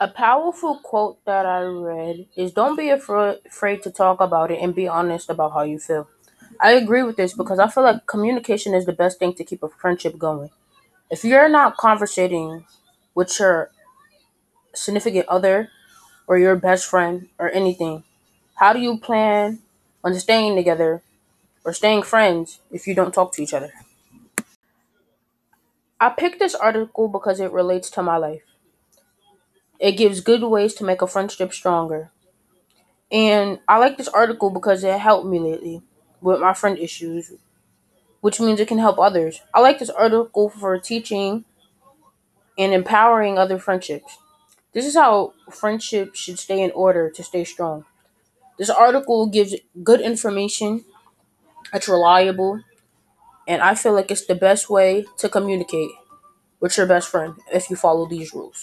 A powerful quote that I read is Don't be afra- afraid to talk about it and be honest about how you feel. I agree with this because I feel like communication is the best thing to keep a friendship going. If you're not conversating with your significant other or your best friend or anything, how do you plan on staying together or staying friends if you don't talk to each other? I picked this article because it relates to my life. It gives good ways to make a friendship stronger. And I like this article because it helped me lately with my friend issues, which means it can help others. I like this article for teaching and empowering other friendships. This is how friendships should stay in order to stay strong. This article gives good information, it's reliable, and I feel like it's the best way to communicate with your best friend if you follow these rules.